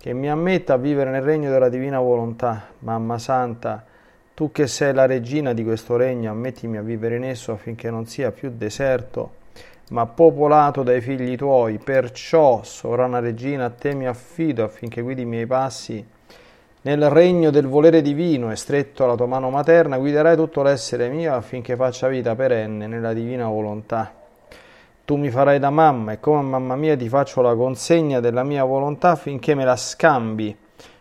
che mi ammetta a vivere nel regno della divina volontà. Mamma Santa, tu che sei la regina di questo regno, ammettimi a vivere in esso affinché non sia più deserto, ma popolato dai figli tuoi. Perciò, sovrana regina, a te mi affido affinché guidi i miei passi nel regno del volere divino e stretto alla tua mano materna, guiderai tutto l'essere mio affinché faccia vita perenne nella divina volontà. Tu mi farai da mamma e come mamma mia ti faccio la consegna della mia volontà affinché me la scambi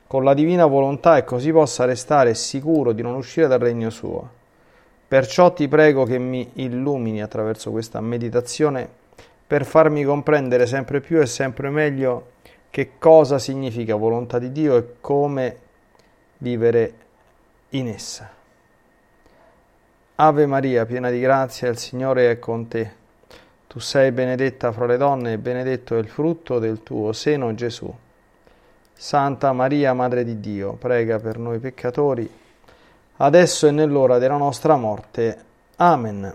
con la divina volontà e così possa restare sicuro di non uscire dal regno suo. Perciò ti prego che mi illumini attraverso questa meditazione per farmi comprendere sempre più e sempre meglio che cosa significa volontà di Dio e come vivere in essa. Ave Maria, piena di grazia, il Signore è con te. Tu sei benedetta fra le donne e benedetto è il frutto del tuo seno Gesù. Santa Maria, Madre di Dio, prega per noi peccatori, adesso e nell'ora della nostra morte. Amen.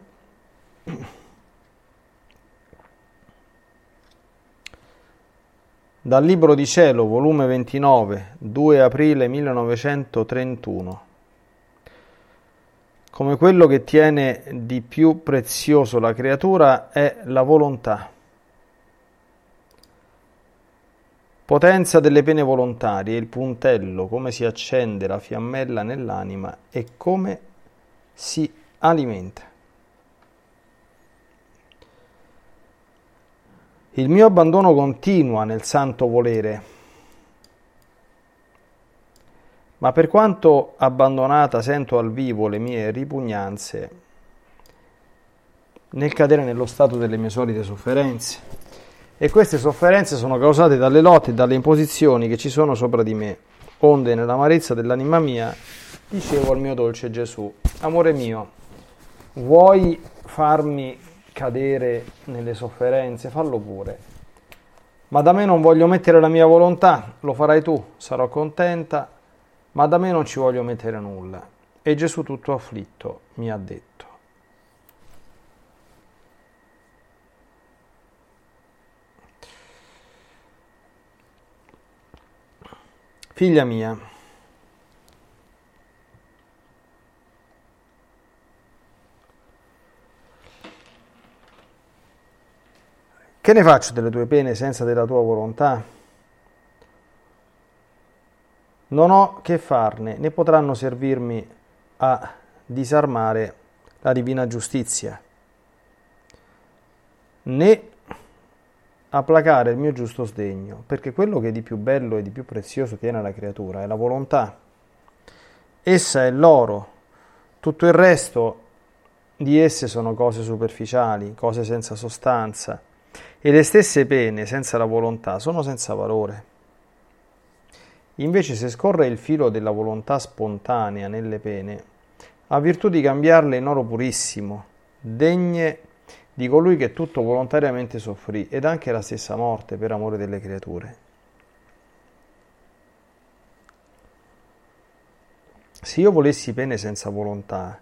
Dal Libro di Cielo, volume 29, 2 aprile 1931 come quello che tiene di più prezioso la creatura è la volontà. Potenza delle pene volontarie, il puntello, come si accende la fiammella nell'anima e come si alimenta. Il mio abbandono continua nel santo volere ma per quanto abbandonata sento al vivo le mie ripugnanze nel cadere nello stato delle mie solite sofferenze. E queste sofferenze sono causate dalle lotte e dalle imposizioni che ci sono sopra di me, onde nell'amarezza dell'anima mia dicevo al mio dolce Gesù, amore mio, vuoi farmi cadere nelle sofferenze? Fallo pure. Ma da me non voglio mettere la mia volontà, lo farai tu, sarò contenta ma da me non ci voglio mettere nulla. E Gesù tutto afflitto mi ha detto. Figlia mia, che ne faccio delle tue pene senza della tua volontà? Non ho che farne, né potranno servirmi a disarmare la divina giustizia, né a placare il mio giusto sdegno, perché quello che di più bello e di più prezioso tiene la creatura è la volontà. Essa è l'oro, tutto il resto di esse sono cose superficiali, cose senza sostanza, e le stesse pene senza la volontà sono senza valore. Invece se scorre il filo della volontà spontanea nelle pene, ha virtù di cambiarle in oro purissimo, degne di colui che tutto volontariamente soffrì ed anche la stessa morte per amore delle creature. Se io volessi pene senza volontà,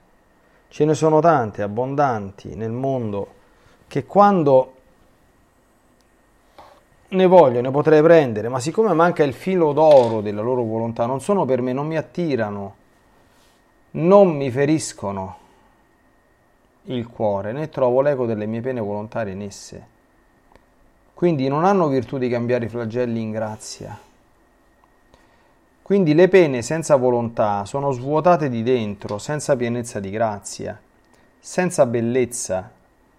ce ne sono tante, abbondanti nel mondo, che quando ne voglio, ne potrei prendere, ma siccome manca il filo d'oro della loro volontà, non sono per me, non mi attirano, non mi feriscono il cuore, né trovo l'eco delle mie pene volontarie in esse. Quindi non hanno virtù di cambiare i flagelli in grazia. Quindi le pene senza volontà sono svuotate di dentro, senza pienezza di grazia, senza bellezza,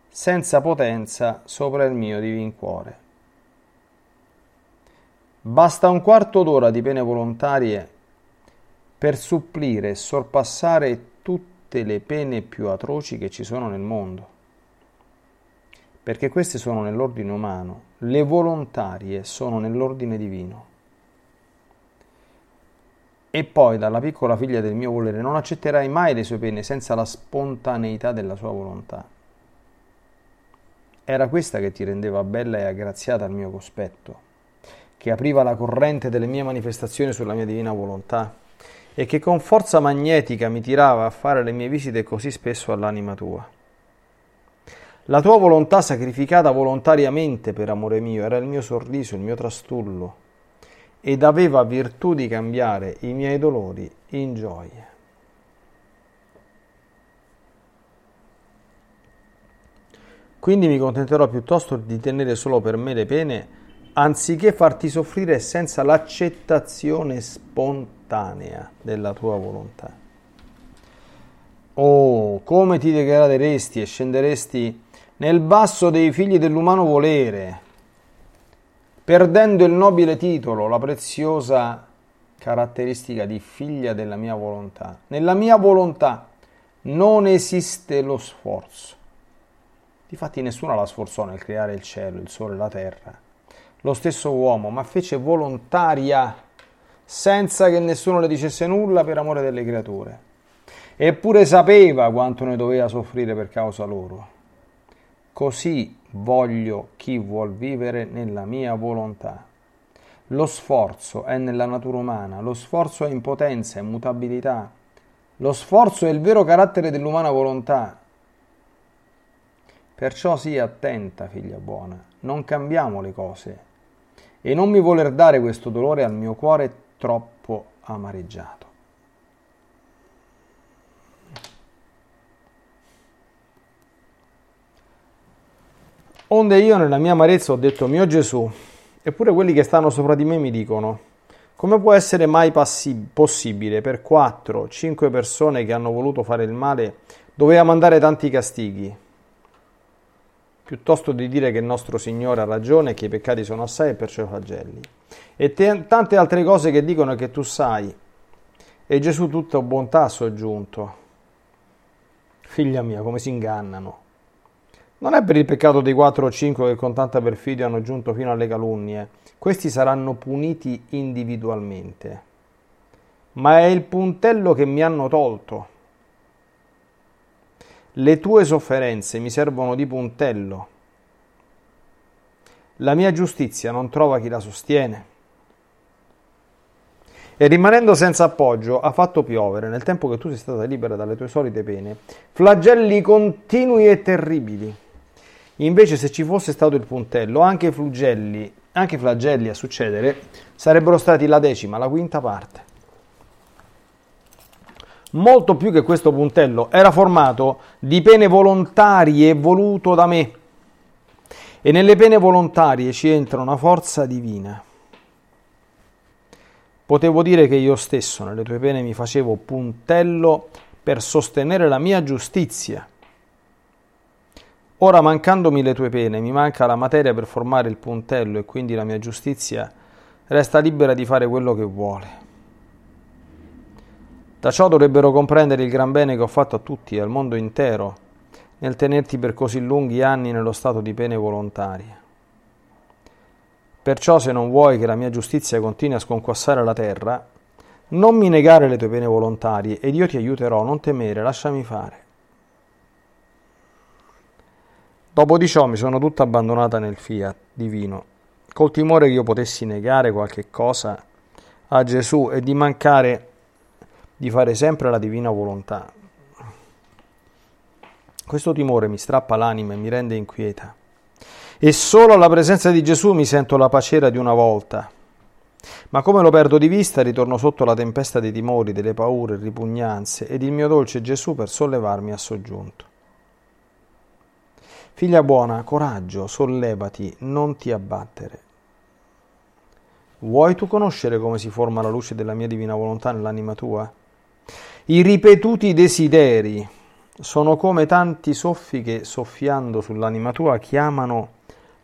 senza potenza sopra il mio divin cuore. Basta un quarto d'ora di pene volontarie per supplire e sorpassare tutte le pene più atroci che ci sono nel mondo. Perché queste sono nell'ordine umano, le volontarie sono nell'ordine divino. E poi dalla piccola figlia del mio volere non accetterai mai le sue pene senza la spontaneità della sua volontà. Era questa che ti rendeva bella e aggraziata al mio cospetto, che apriva la corrente delle mie manifestazioni sulla mia divina volontà e che con forza magnetica mi tirava a fare le mie visite così spesso all'anima tua. La tua volontà sacrificata volontariamente per amore mio era il mio sorriso, il mio trastullo, ed aveva virtù di cambiare i miei dolori in gioia. Quindi mi contenterò piuttosto di tenere solo per me le pene, anziché farti soffrire senza l'accettazione spontanea della tua volontà. Oh, come ti degraderesti e scenderesti nel basso dei figli dell'umano volere, perdendo il nobile titolo, la preziosa caratteristica di figlia della mia volontà. Nella mia volontà non esiste lo sforzo. Difatti nessuno la sforzò nel creare il cielo, il sole, la terra. Lo stesso uomo, ma fece volontaria, senza che nessuno le dicesse nulla per amore delle creature. Eppure sapeva quanto ne doveva soffrire per causa loro. Così voglio chi vuol vivere nella mia volontà. Lo sforzo è nella natura umana, lo sforzo è impotenza, è mutabilità. Lo sforzo è il vero carattere dell'umana volontà. Perciò sii attenta, figlia buona, non cambiamo le cose e non mi voler dare questo dolore al mio cuore troppo amareggiato. Onde io nella mia amarezza ho detto, mio Gesù, eppure quelli che stanno sopra di me mi dicono, come può essere mai passi- possibile per quattro, cinque persone che hanno voluto fare il male, doveva mandare tanti castighi? Piuttosto di dire che il nostro Signore ha ragione e che i peccati sono assai e perciò flagelli. E te- tante altre cose che dicono che tu sai. E Gesù tutta bontà ha soggiunto. Figlia mia, come si ingannano. Non è per il peccato dei quattro o cinque che con tanta perfidia hanno giunto fino alle calunnie. Questi saranno puniti individualmente. Ma è il puntello che mi hanno tolto. Le tue sofferenze mi servono di puntello. La mia giustizia non trova chi la sostiene. E rimanendo senza appoggio, ha fatto piovere, nel tempo che tu sei stata libera dalle tue solite pene, flagelli continui e terribili Invece se ci fosse stato il puntello, anche anche flagelli a succedere sarebbero stati la decima, la quinta parte. Molto più che questo puntello era formato di pene volontarie voluto da me. E nelle pene volontarie ci entra una forza divina. Potevo dire che io stesso nelle tue pene mi facevo puntello per sostenere la mia giustizia Ora mancandomi le tue pene, mi manca la materia per formare il puntello e quindi la mia giustizia resta libera di fare quello che vuole. Da ciò dovrebbero comprendere il gran bene che ho fatto a tutti e al mondo intero nel tenerti per così lunghi anni nello stato di pene volontarie. Perciò se non vuoi che la mia giustizia continui a sconquassare la terra, non mi negare le tue pene volontarie ed io ti aiuterò, non temere, lasciami fare. Dopo di ciò mi sono tutta abbandonata nel fiat divino, col timore che io potessi negare qualche cosa a Gesù e di mancare di fare sempre la divina volontà. Questo timore mi strappa l'anima e mi rende inquieta. E solo alla presenza di Gesù mi sento la pacera di una volta. Ma come lo perdo di vista, ritorno sotto la tempesta dei timori, delle paure, ripugnanze, ed il mio dolce Gesù per sollevarmi ha soggiunto. Figlia buona, coraggio, sollevati, non ti abbattere. Vuoi tu conoscere come si forma la luce della mia divina volontà nell'anima tua? I ripetuti desideri sono come tanti soffi che, soffiando sull'anima tua, chiamano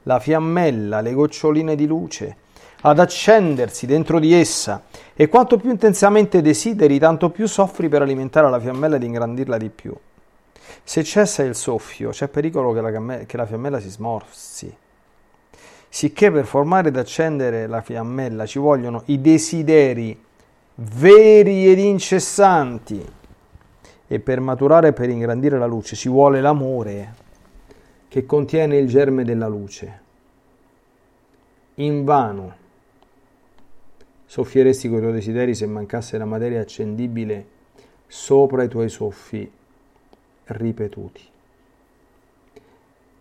la fiammella, le goccioline di luce, ad accendersi dentro di essa, e quanto più intensamente desideri, tanto più soffri per alimentare la fiammella ed ingrandirla di più. Se cessa il soffio, c'è pericolo che la, che la fiammella si smorzi. Sicché per formare ed accendere la fiammella ci vogliono i desideri veri ed incessanti. E per maturare per ingrandire la luce ci vuole l'amore che contiene il germe della luce. In vano soffieresti con i tuoi desideri se mancasse la materia accendibile sopra i tuoi soffi ripetuti.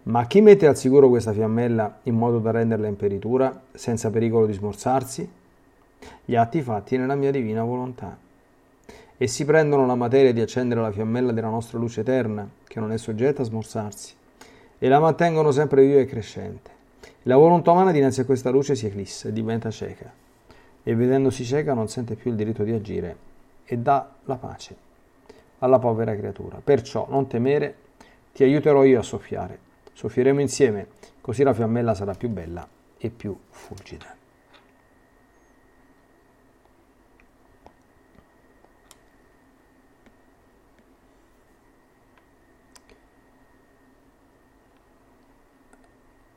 Ma chi mette al sicuro questa fiammella in modo da renderla imperitura, senza pericolo di smorzarsi? Gli atti fatti nella mia divina volontà. Essi prendono la materia di accendere la fiammella della nostra luce eterna, che non è soggetta a smorzarsi, e la mantengono sempre viva e crescente. La volontà umana dinanzi a questa luce si eclissa e diventa cieca, e vedendosi cieca non sente più il diritto di agire e dà la pace alla povera creatura. Perciò non temere, ti aiuterò io a soffiare Soffieremo insieme, così la fiammella sarà più bella e più fulgida.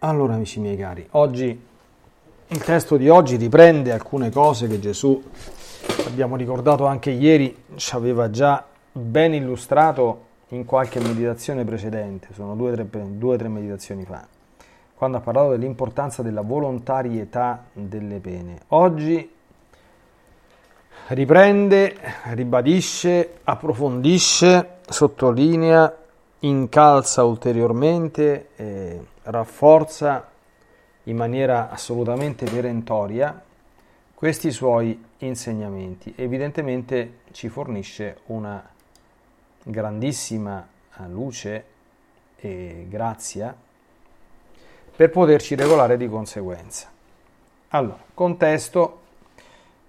Allora, amici miei cari, oggi il testo di oggi riprende alcune cose che Gesù, abbiamo ricordato anche ieri, ci aveva già ben illustrato in qualche meditazione precedente, sono due o tre meditazioni fa, quando ha parlato dell'importanza della volontarietà delle pene. Oggi riprende, ribadisce, approfondisce, sottolinea, incalza ulteriormente, eh, rafforza in maniera assolutamente perentoria questi suoi insegnamenti. Evidentemente ci fornisce una grandissima eh, luce e grazia per poterci regolare di conseguenza. Allora, contesto,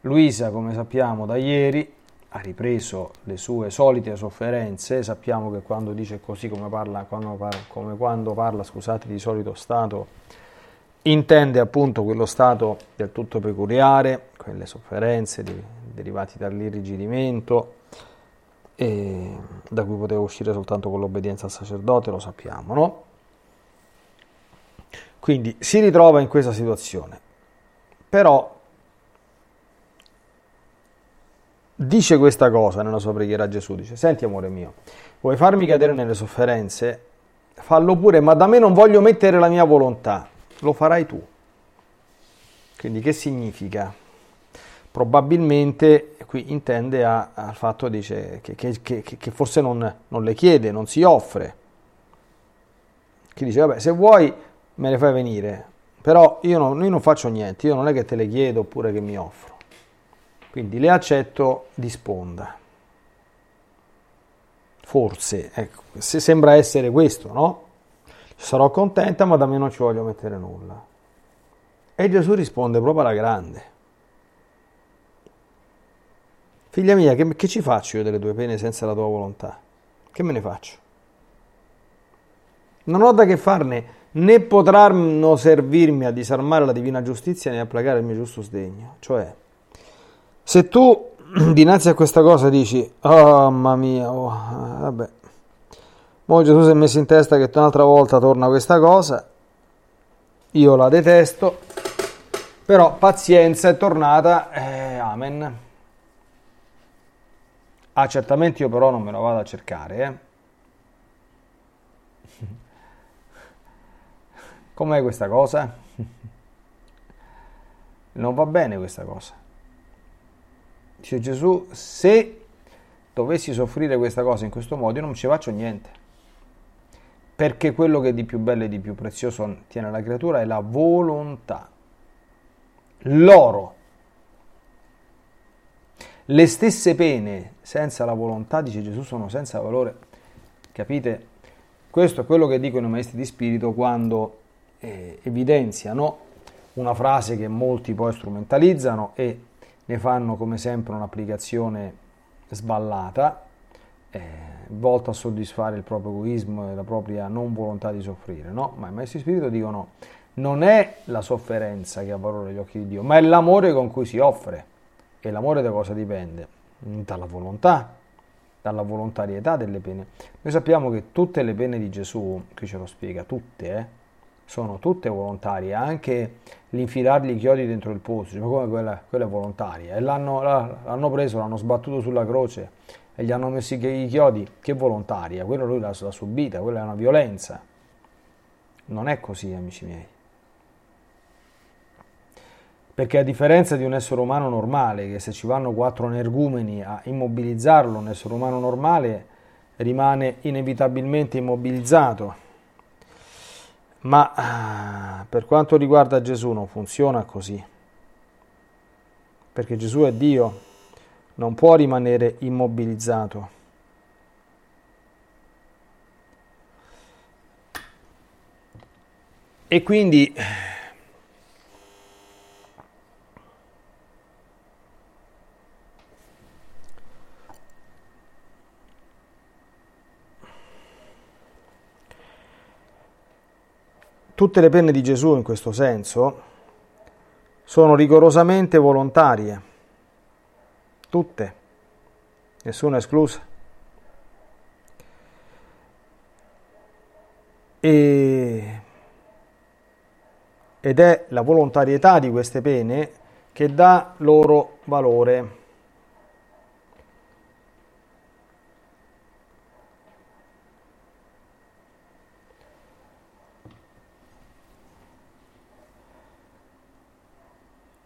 Luisa, come sappiamo da ieri, ha ripreso le sue solite sofferenze, sappiamo che quando dice così come parla, quando parla, come quando parla scusate, di solito stato, intende appunto quello stato del tutto peculiare, quelle sofferenze derivate dall'irrigidimento, da cui poteva uscire soltanto con l'obbedienza al sacerdote, lo sappiamo, no? Quindi si ritrova in questa situazione, però dice questa cosa nella sua preghiera a Gesù, dice, senti amore mio, vuoi farmi cadere nelle sofferenze? Fallo pure, ma da me non voglio mettere la mia volontà, lo farai tu. Quindi che significa? Probabilmente qui intende al fatto dice, che, che, che, che forse non, non, le chiede, non si offre. Che dice, vabbè, se vuoi me le fai venire, però io non, io non faccio niente, io non è che te le chiedo oppure che mi offro. Quindi le accetto di sponda. Forse, ecco, se sembra essere questo, no? Sarò contenta, ma da me non ci voglio mettere nulla. E Gesù risponde proprio alla grande. Figlia mia, che, che ci faccio io delle tue pene senza la tua volontà? Che me ne faccio? Non ho da che farne, né potranno servirmi a disarmare la divina giustizia né a placare il mio giusto sdegno. Cioè, se tu dinanzi a questa cosa dici, oh mamma mia, oh, vabbè, poi Gesù si è messo in testa che un'altra volta torna questa cosa, io la detesto, però pazienza è tornata, eh, amen. Ah, certamente io però non me lo vado a cercare, eh. Com'è questa cosa? Non va bene questa cosa. Dice Gesù, se dovessi soffrire questa cosa in questo modo, io non ci faccio niente. Perché quello che di più bello e di più prezioso tiene la creatura è la volontà. L'oro le stesse pene senza la volontà, dice Gesù, sono senza valore. Capite? Questo è quello che dicono i maestri di spirito quando eh, evidenziano una frase che molti poi strumentalizzano e ne fanno come sempre un'applicazione sballata, eh, volta a soddisfare il proprio egoismo e la propria non volontà di soffrire. No? Ma i maestri spirito dicono non è la sofferenza che ha valore agli occhi di Dio, ma è l'amore con cui si offre. E l'amore da cosa dipende? Dalla volontà, dalla volontarietà delle pene. Noi sappiamo che tutte le pene di Gesù, qui ce lo spiega, tutte, eh, sono tutte volontarie, anche l'infilargli i chiodi dentro il pozzo, ma come quella, quella è volontaria. E l'hanno, l'hanno, preso, l'hanno sbattuto sulla croce e gli hanno messo i chiodi, che volontaria, quello lui l'ha, l'ha subita, quella è una violenza. Non è così, amici miei. Perché a differenza di un essere umano normale, che se ci vanno quattro energumeni a immobilizzarlo, un essere umano normale rimane inevitabilmente immobilizzato. Ma ah, per quanto riguarda Gesù non funziona così. Perché Gesù è Dio, non può rimanere immobilizzato. E quindi Tutte le penne di Gesù in questo senso sono rigorosamente volontarie, tutte, nessuna esclusa. E, ed è la volontarietà di queste pene che dà loro valore.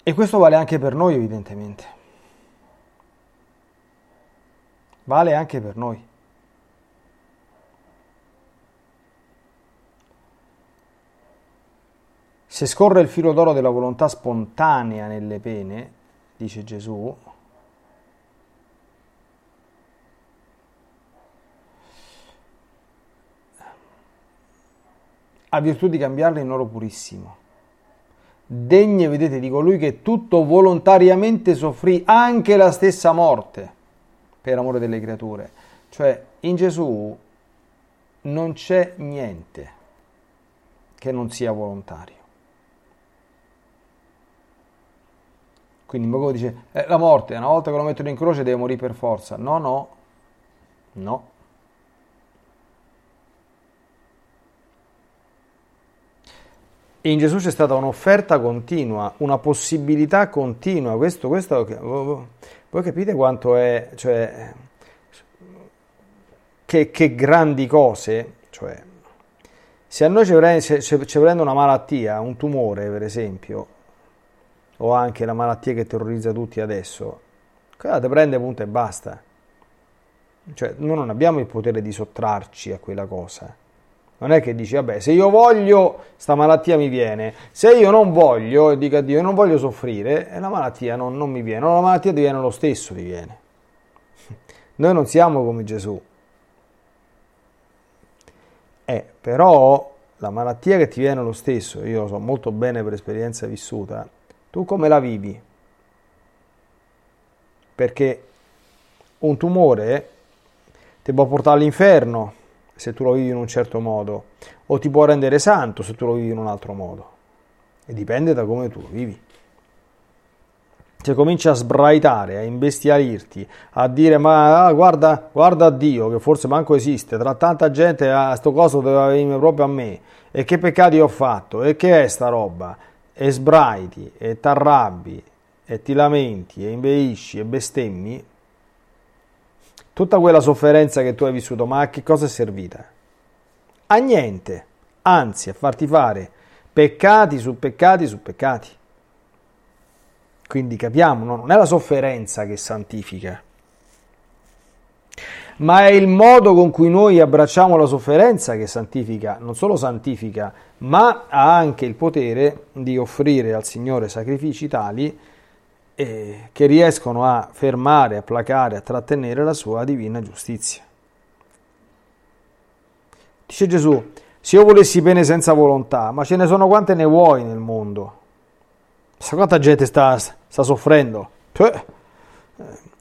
E questo vale anche per noi evidentemente. Vale anche per noi. Se scorre il filo d'oro della volontà spontanea nelle pene, dice Gesù, ha virtù di cambiarle in oro purissimo degne, vedete, di colui che tutto volontariamente soffrì anche la stessa morte per amore delle creature. Cioè, in Gesù non c'è niente che non sia volontario. Quindi Bogò dice, eh, la morte, una volta che lo mettono in croce deve morire per forza. No, no, no. In Gesù c'è stata un'offerta continua, una possibilità continua. Questo, questo voi capite quanto è, cioè, che, che, grandi cose, cioè, se a noi ci prende, ci prende una malattia, un tumore per esempio, o anche la malattia che terrorizza tutti adesso, quella ti prende punto e basta. Cioè, noi non abbiamo il potere di sottrarci a quella cosa non è che dici, vabbè, se io voglio, sta malattia mi viene. Se io non voglio, e dico a Dio, io non voglio soffrire, e la malattia non, non mi viene. No, la malattia ti viene lo stesso, ti viene. Noi non siamo come Gesù. Eh, però la malattia che ti viene lo stesso, io lo so molto bene per esperienza vissuta, tu come la vivi? Perché un tumore ti può portare all'inferno, se tu lo vivi in un certo modo, o ti può rendere santo se tu lo vivi in un altro modo. E dipende da come tu lo vivi. Se cominci a sbraitare, a imbestialirti, a dire ma ah, guarda, guarda Dio che forse manco esiste, tra tanta gente a ah, sto coso doveva venire proprio a me, e che peccati ho fatto, e che è sta roba, e sbraiti, e t'arrabbi, e ti lamenti, e inveisci, e bestemmi, tutta quella sofferenza che tu hai vissuto, ma a che cosa è servita? A niente, anzi a farti fare peccati su peccati su peccati. Quindi capiamo, no? non è la sofferenza che santifica, ma è il modo con cui noi abbracciamo la sofferenza che santifica, non solo santifica, ma ha anche il potere di offrire al Signore sacrifici tali eh, che riescono a fermare, a placare, a trattenere la sua divina giustizia. Dice Gesù, se io volessi bene senza volontà, ma ce ne sono quante ne vuoi nel mondo? Sa quanta gente sta, sta soffrendo?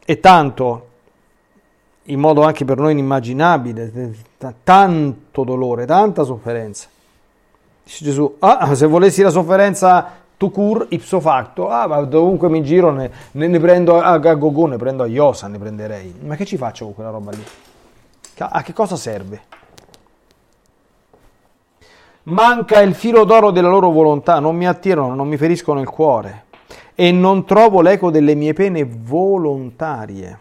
E tanto, in modo anche per noi inimmaginabile, tanto dolore, tanta sofferenza. Dice Gesù, ah, se volessi la sofferenza tu cur ipso facto, ah ma dovunque mi giro ne, ne, ne prendo a, a Gogò, ne prendo a Iosa, ne prenderei. Ma che ci faccio con quella roba lì? A che cosa serve? manca il filo d'oro della loro volontà, non mi attirano, non mi feriscono il cuore e non trovo l'eco delle mie pene volontarie.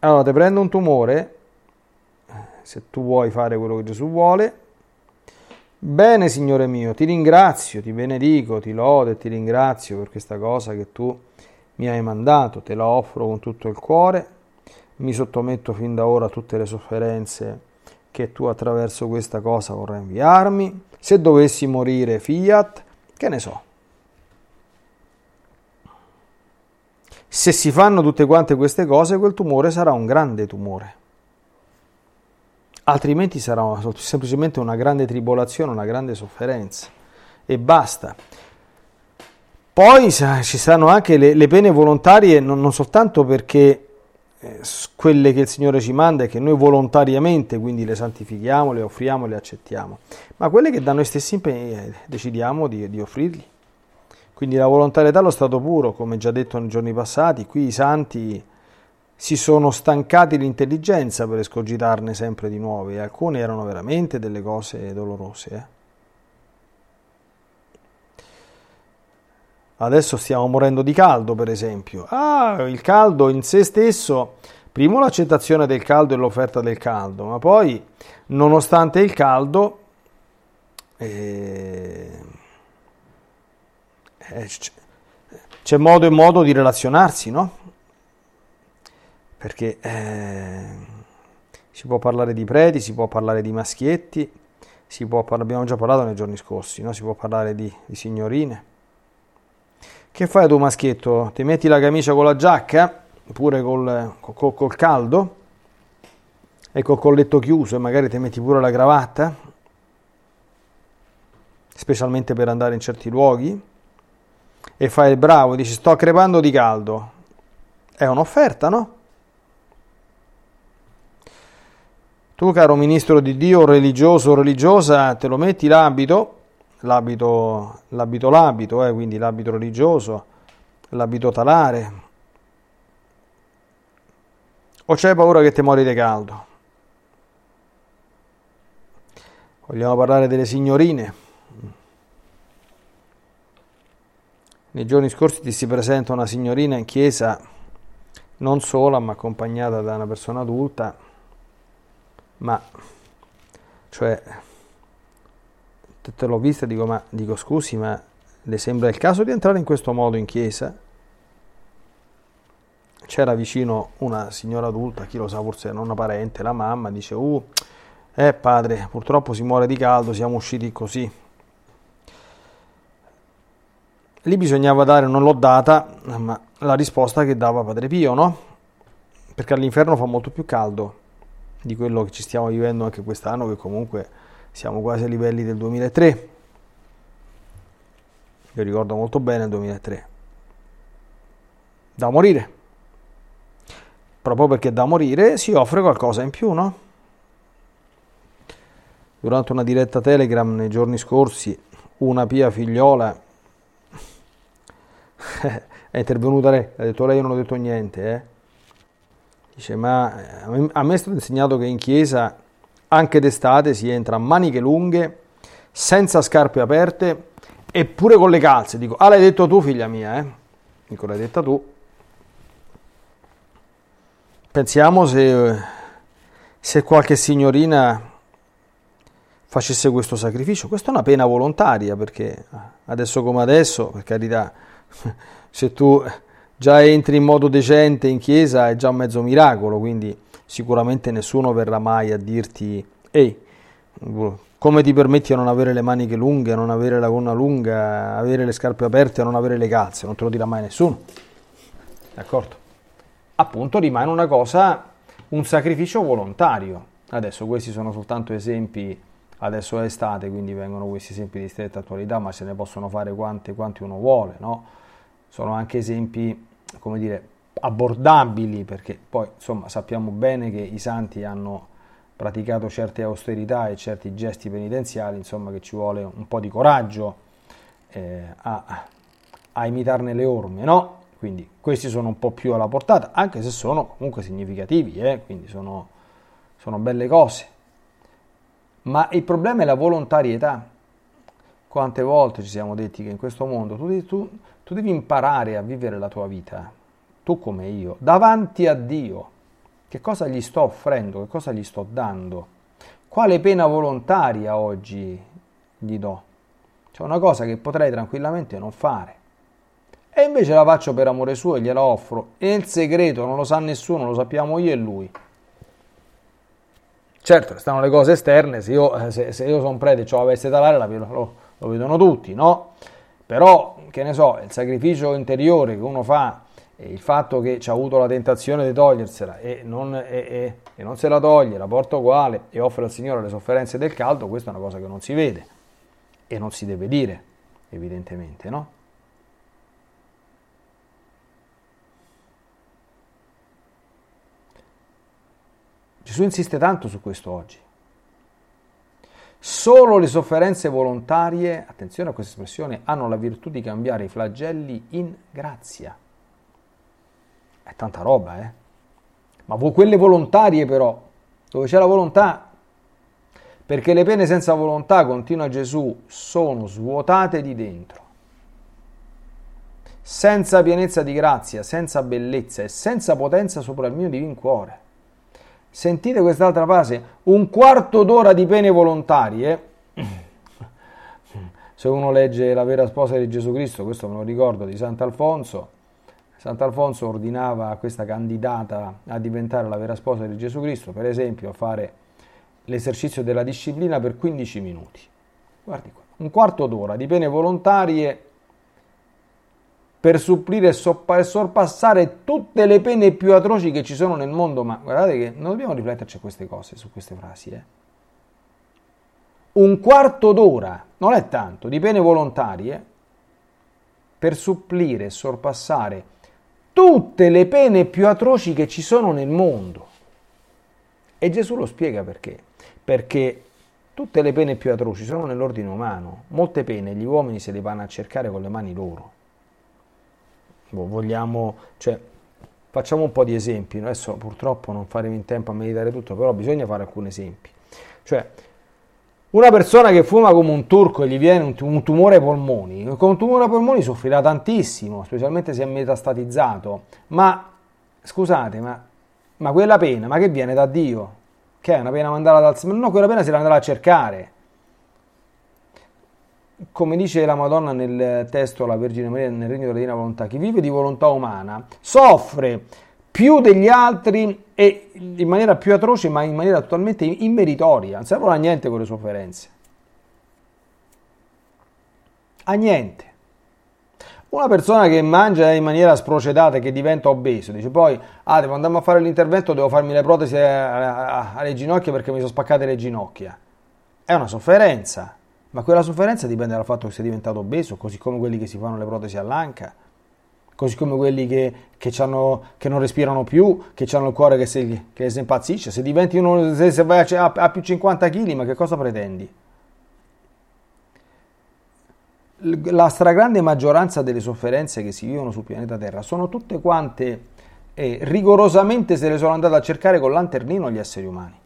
Allora, ti prende un tumore, se tu vuoi fare quello che Gesù vuole, bene Signore mio, ti ringrazio, ti benedico, ti lodo e ti ringrazio per questa cosa che tu mi hai mandato, te la offro con tutto il cuore, mi sottometto fin da ora a tutte le sofferenze che tu attraverso questa cosa vorrai inviarmi. Se dovessi morire fiat, che ne so. Se si fanno tutte quante queste cose, quel tumore sarà un grande tumore. Altrimenti sarà semplicemente una grande tribolazione, una grande sofferenza. E basta. Poi ci saranno anche le, le pene volontarie, non, non soltanto perché eh, quelle che il Signore ci manda e che noi volontariamente quindi le santifichiamo, le offriamo, le accettiamo, ma quelle che da noi stessi eh, decidiamo di, di offrirgli. Quindi la volontarietà allo stato puro, come già detto nei giorni passati, qui i santi si sono stancati l'intelligenza per escogitarne sempre di nuovi e alcune erano veramente delle cose dolorose. Eh? Adesso stiamo morendo di caldo, per esempio. Ah, il caldo in sé stesso, primo l'accettazione del caldo e l'offerta del caldo, ma poi, nonostante il caldo, eh, eh c'è modo e modo di relazionarsi, no? Perché eh, si può parlare di preti, si può parlare di maschietti, può, abbiamo già parlato nei giorni scorsi, no? si può parlare di, di signorine che fai tu maschietto? Ti metti la camicia con la giacca, pure col, col, col caldo, e col colletto chiuso e magari ti metti pure la cravatta, specialmente per andare in certi luoghi, e fai il bravo, dici sto crepando di caldo. È un'offerta, no? Tu, caro ministro di Dio, religioso o religiosa, te lo metti l'abito l'abito, l'abito l'abito, eh, quindi l'abito religioso, l'abito talare. O c'hai paura che ti muori di caldo? Vogliamo parlare delle signorine. Nei giorni scorsi ti si presenta una signorina in chiesa, non sola, ma accompagnata da una persona adulta, ma cioè te l'ho vista e dico, ma dico scusi, ma le sembra il caso di entrare in questo modo in chiesa? C'era vicino una signora adulta, chi lo sa, forse non una parente, la mamma, dice, uh, eh padre, purtroppo si muore di caldo, siamo usciti così. Lì bisognava dare, non l'ho data, ma la risposta che dava Padre Pio, no? Perché all'inferno fa molto più caldo di quello che ci stiamo vivendo anche quest'anno, che comunque siamo quasi ai livelli del 2003. Io ricordo molto bene il 2003. Da morire. Proprio perché da morire si offre qualcosa in più, no? Durante una diretta Telegram nei giorni scorsi, una pia figliola è intervenuta lei, ha detto lei non ho detto niente, eh? Dice, ma a me è stato insegnato che in chiesa anche d'estate si entra a maniche lunghe, senza scarpe aperte e pure con le calze. Dico, ah l'hai detto tu figlia mia, eh? Dico, l'hai detta tu. Pensiamo se, se qualche signorina facesse questo sacrificio. Questa è una pena volontaria perché adesso come adesso, per carità, se tu già entri in modo decente in chiesa è già un mezzo miracolo, quindi sicuramente nessuno verrà mai a dirti ehi, come ti permetti a non avere le maniche lunghe, a non avere la gonna lunga, avere le scarpe aperte, a non avere le calze, non te lo dirà mai nessuno. D'accordo? Appunto rimane una cosa, un sacrificio volontario. Adesso questi sono soltanto esempi, adesso è estate, quindi vengono questi esempi di stretta attualità, ma se ne possono fare quanti, quanti uno vuole, no? Sono anche esempi, come dire, abbordabili, perché poi insomma sappiamo bene che i santi hanno praticato certe austerità e certi gesti penitenziali, insomma che ci vuole un po' di coraggio eh, a, a, imitarne le orme, no? Quindi questi sono un po' più alla portata, anche se sono comunque significativi, eh? quindi sono, sono belle cose. Ma il problema è la volontarietà. Quante volte ci siamo detti che in questo mondo tu, tu, tu devi imparare a vivere la tua vita, tu come io, davanti a Dio. Che cosa gli sto offrendo? Che cosa gli sto dando? Quale pena volontaria oggi gli do? C'è una cosa che potrei tranquillamente non fare. E invece la faccio per amore suo e gliela offro. E il segreto non lo sa nessuno, lo sappiamo io e lui. Certo, stanno le cose esterne, se io, eh, se, se io sono prete e ho la veste talare lo, lo vedono tutti, no? Però, che ne so, il sacrificio interiore che uno fa il fatto che ci ha avuto la tentazione di togliersela e non, e, e, e non, se la toglie, la porta uguale e offre al Signore le sofferenze del caldo, questa è una cosa che non si vede e non si deve dire, evidentemente, no? Gesù insiste tanto su questo oggi. Solo le sofferenze volontarie, attenzione a questa espressione, hanno la virtù di cambiare i flagelli in grazia. È tanta roba, eh? Ma quelle volontarie però, dove c'è la volontà, perché le pene senza volontà, continua Gesù, sono svuotate di dentro. Senza pienezza di grazia, senza bellezza e senza potenza sopra il mio divin cuore. Sentite quest'altra frase, un quarto d'ora di pene volontarie. Se uno legge la vera sposa di Gesù Cristo, questo me lo ricordo di Sant'Alfonso, Sant'Alfonso ordinava a questa candidata a diventare la vera sposa di Gesù Cristo, per esempio, a fare l'esercizio della disciplina per 15 minuti. Guardi qua, un quarto d'ora di pene volontarie per supplire e sorpassare tutte le pene più atroci che ci sono nel mondo. Ma guardate che non dobbiamo rifletterci a queste cose, su queste frasi. Eh? Un quarto d'ora, non è tanto, di pene volontarie per supplire e sorpassare tutte le pene più atroci che ci sono nel mondo. E Gesù lo spiega perché. Perché tutte le pene più atroci sono nell'ordine umano. Molte pene gli uomini se le vanno a cercare con le mani loro. Boh, vogliamo, cioè, facciamo un po' di esempi. Adesso purtroppo non faremo in tempo a meditare tutto, però bisogna fare alcuni esempi. Cioè, una persona che fuma come un turco e gli viene un tumore ai polmoni, con un tumore ai polmoni soffrirà tantissimo, specialmente se è metastatizzato. Ma scusate, ma, ma quella pena, ma che viene da Dio? Che è una pena mandata dal Signore? No, quella pena si la andrà a cercare. Come dice la Madonna nel testo La Vergine Maria nel Regno della Divina Volontà, chi vive di volontà umana soffre più degli altri e in maniera più atroce, ma in maniera totalmente immeritoria. Non servono a niente quelle sofferenze. A niente. Una persona che mangia in maniera sprocedata e che diventa obeso, dice poi, ah, devo andare a fare l'intervento, devo farmi le protesi alle ginocchia perché mi sono spaccate le ginocchia. È una sofferenza, ma quella sofferenza dipende dal fatto che sei diventato obeso, così come quelli che si fanno le protesi all'anca così come quelli che, che, che non respirano più, che hanno il cuore che si, che si impazzisce. Se diventi uno, se, se vai a, a, più 50 kg, ma che cosa pretendi? La stragrande maggioranza delle sofferenze che si vivono sul pianeta Terra sono tutte quante eh, rigorosamente se le sono andate a cercare con lanternino gli esseri umani.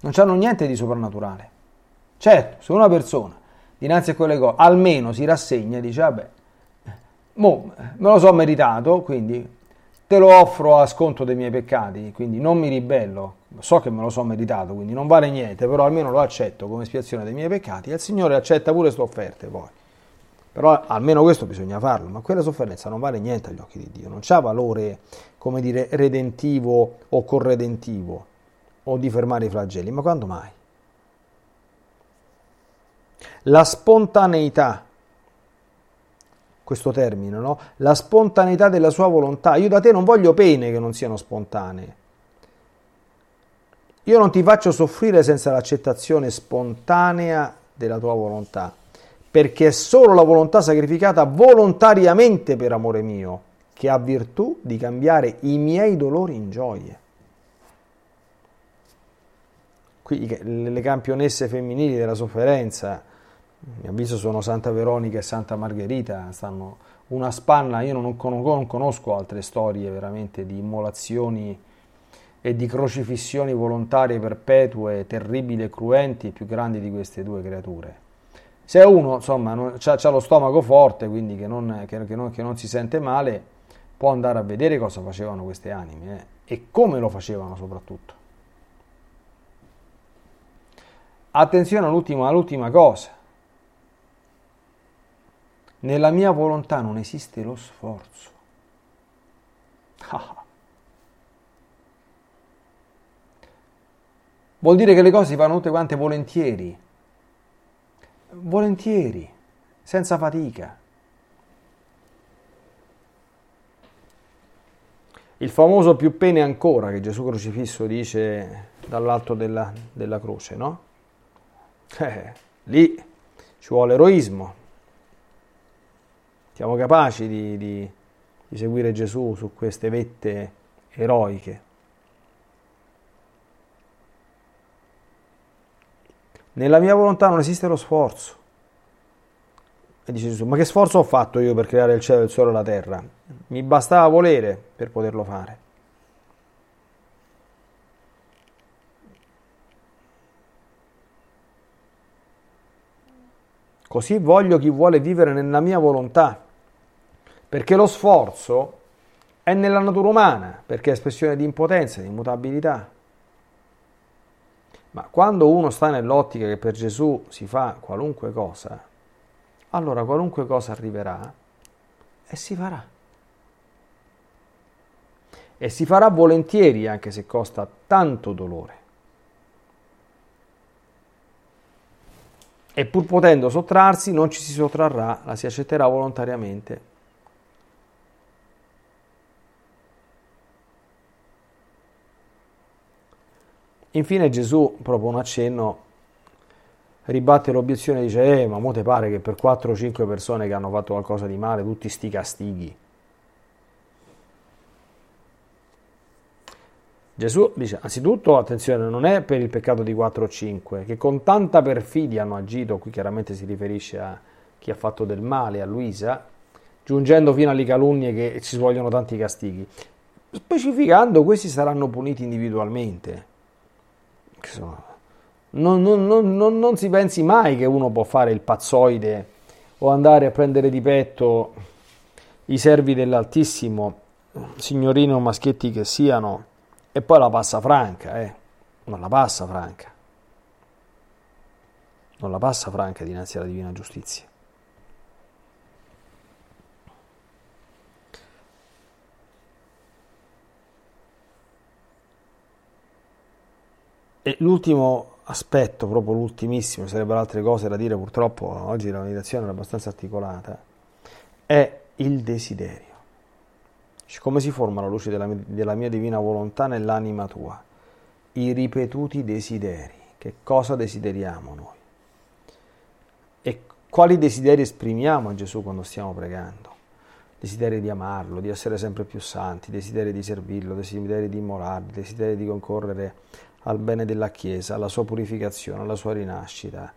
Non hanno niente di soprannaturale. Certo, se una persona dinanzi a quelle cose almeno si rassegna e dice vabbè Mo, me lo so meritato, quindi te lo offro a sconto dei miei peccati, quindi non mi ribello, so che me lo so meritato, quindi non vale niente, però almeno lo accetto come espiazione dei miei peccati e il Signore accetta pure queste offerte poi. Però almeno questo bisogna farlo, ma quella sofferenza non vale niente agli occhi di Dio, non ha valore, come dire, redentivo o corredentivo o di fermare i flagelli, ma quando mai? La spontaneità questo termine, no? la spontaneità della sua volontà. Io da te non voglio pene che non siano spontanee. Io non ti faccio soffrire senza l'accettazione spontanea della tua volontà, perché è solo la volontà sacrificata volontariamente per amore mio che ha virtù di cambiare i miei dolori in gioie. Qui le campionesse femminili della sofferenza mio avviso sono Santa Veronica e Santa Margherita, stanno una spanna, io non conosco, altre storie veramente di immolazioni e di crocifissioni volontarie perpetue, terribili e cruenti, più grandi di queste due creature. Se uno insomma ha lo stomaco forte, quindi che non, che, che, non, che non, si sente male, può andare a vedere cosa facevano queste anime eh, e come lo facevano soprattutto. Attenzione all'ultima, all'ultima cosa. Nella mia volontà non esiste lo sforzo. Vuol dire che le cose si fanno tutte quante volentieri. Volentieri, senza fatica. Il famoso più pene ancora che Gesù crocifisso dice dall'alto della, della croce, no? Eh, lì ci vuole eroismo. Siamo capaci di, di, di seguire Gesù su queste vette eroiche. Nella mia volontà non esiste lo sforzo. E dice Gesù, ma che sforzo ho fatto io per creare il cielo, il sole e la terra? Mi bastava volere per poterlo fare. Così voglio chi vuole vivere nella mia volontà, perché lo sforzo è nella natura umana, perché è espressione di impotenza, di immutabilità. Ma quando uno sta nell'ottica che per Gesù si fa qualunque cosa, allora qualunque cosa arriverà e si farà. E si farà volentieri anche se costa tanto dolore. E pur potendo sottrarsi, non ci si sottrarrà, la si accetterà volontariamente. Infine Gesù, proprio un accenno, ribatte l'obiezione e dice, eh, ma mo te pare che per 4 o 5 persone che hanno fatto qualcosa di male, tutti sti castighi. Gesù dice, anzitutto, attenzione, non è per il peccato di 4 o 5, che con tanta perfidia hanno agito, qui chiaramente si riferisce a chi ha fatto del male, a Luisa, giungendo fino alle calunnie che ci vogliono tanti castighi, specificando questi saranno puniti individualmente. Non, non, non, non, si pensi mai che uno può fare il pazzoide o andare a prendere di petto i servi dell'Altissimo, signorino maschietti che siano, e poi la passa franca, eh. Non la passa franca. Non la passa franca dinanzi alla divina giustizia. E l'ultimo aspetto, proprio l'ultimissimo, sarebbero altre cose da dire, purtroppo oggi la meditazione è abbastanza articolata, è il desiderio. Come si forma la luce della della mia divina volontà nell'anima tua? I ripetuti desideri. Che cosa desideriamo noi? E quali desideri esprimiamo a Gesù quando stiamo pregando? Desideri di amarlo, di essere sempre più santi, desideri di servirlo, desideri di immorarli, desideri di concorrere al bene della Chiesa, alla sua purificazione, alla sua rinascita,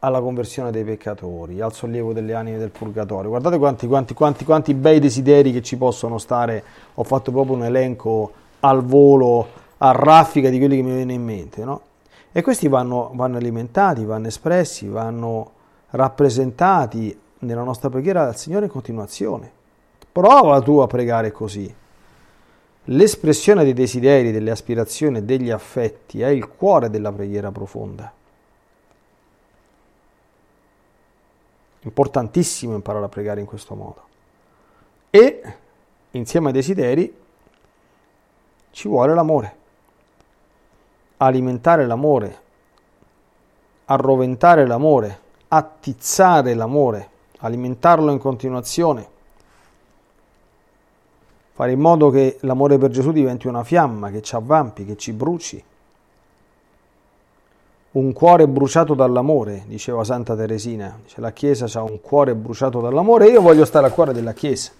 alla conversione dei peccatori, al sollievo delle anime del purgatorio. Guardate quanti, quanti, quanti, quanti bei desideri che ci possono stare. Ho fatto proprio un elenco al volo, a raffica di quelli che mi viene in mente. No? E questi vanno, vanno alimentati, vanno espressi, vanno rappresentati nella nostra preghiera al Signore in continuazione. Prova tu a pregare così. L'espressione dei desideri, delle aspirazioni e degli affetti è il cuore della preghiera profonda. Importantissimo imparare a pregare in questo modo. E insieme ai desideri ci vuole l'amore. Alimentare l'amore, arroventare l'amore, attizzare l'amore, alimentarlo in continuazione fare in modo che l'amore per Gesù diventi una fiamma che ci avvampi, che ci bruci. Un cuore bruciato dall'amore, diceva Santa Teresina. Dice, la Chiesa ha un cuore bruciato dall'amore e io voglio stare al cuore della Chiesa.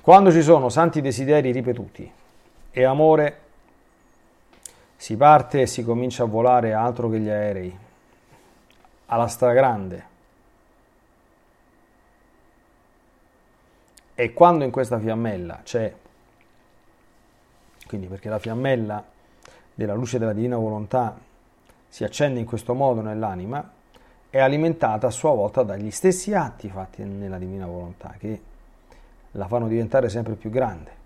Quando ci sono santi desideri ripetuti e amore, si parte e si comincia a volare altro che gli aerei, alla stragrande E quando in questa fiammella c'è quindi perché la fiammella della luce della divina volontà si accende in questo modo nell'anima, è alimentata a sua volta dagli stessi atti fatti nella divina volontà che la fanno diventare sempre più grande.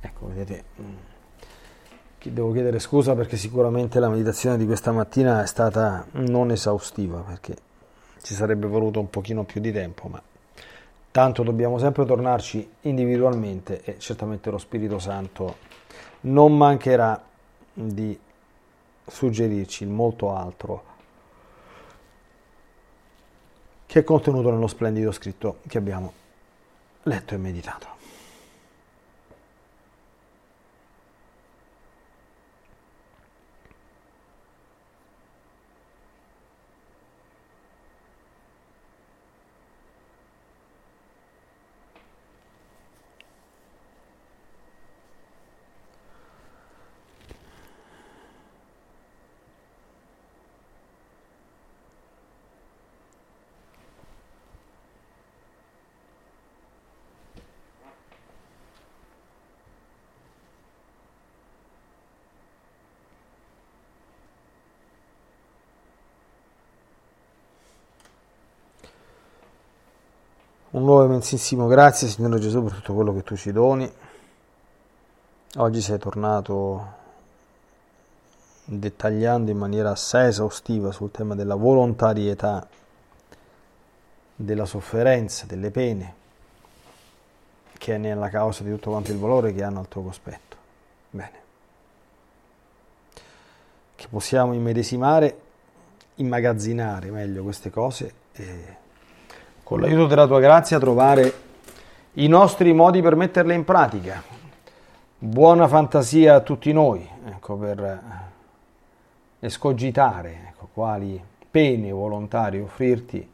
Ecco, vedete, devo chiedere scusa perché sicuramente la meditazione di questa mattina è stata non esaustiva perché ci sarebbe voluto un pochino più di tempo, ma tanto dobbiamo sempre tornarci individualmente e certamente lo Spirito Santo non mancherà di suggerirci molto altro che è contenuto nello splendido scritto che abbiamo letto e meditato. Un nuovo immensissimo grazie, Signore Gesù, per tutto quello che tu ci doni. Oggi sei tornato dettagliando in maniera assai esaustiva sul tema della volontarietà, della sofferenza, delle pene, che è nella causa di tutto quanto il valore che hanno al tuo cospetto. Bene. Che possiamo immedesimare, immagazzinare meglio queste cose e con l'aiuto della tua grazia, trovare i nostri modi per metterle in pratica. Buona fantasia a tutti noi, ecco, per escogitare ecco, quali pene volontarie offrirti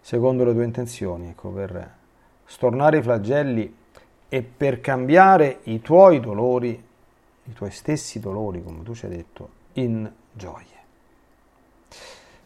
secondo le tue intenzioni, ecco, per stornare i flagelli e per cambiare i tuoi dolori, i tuoi stessi dolori, come tu ci hai detto, in gioie.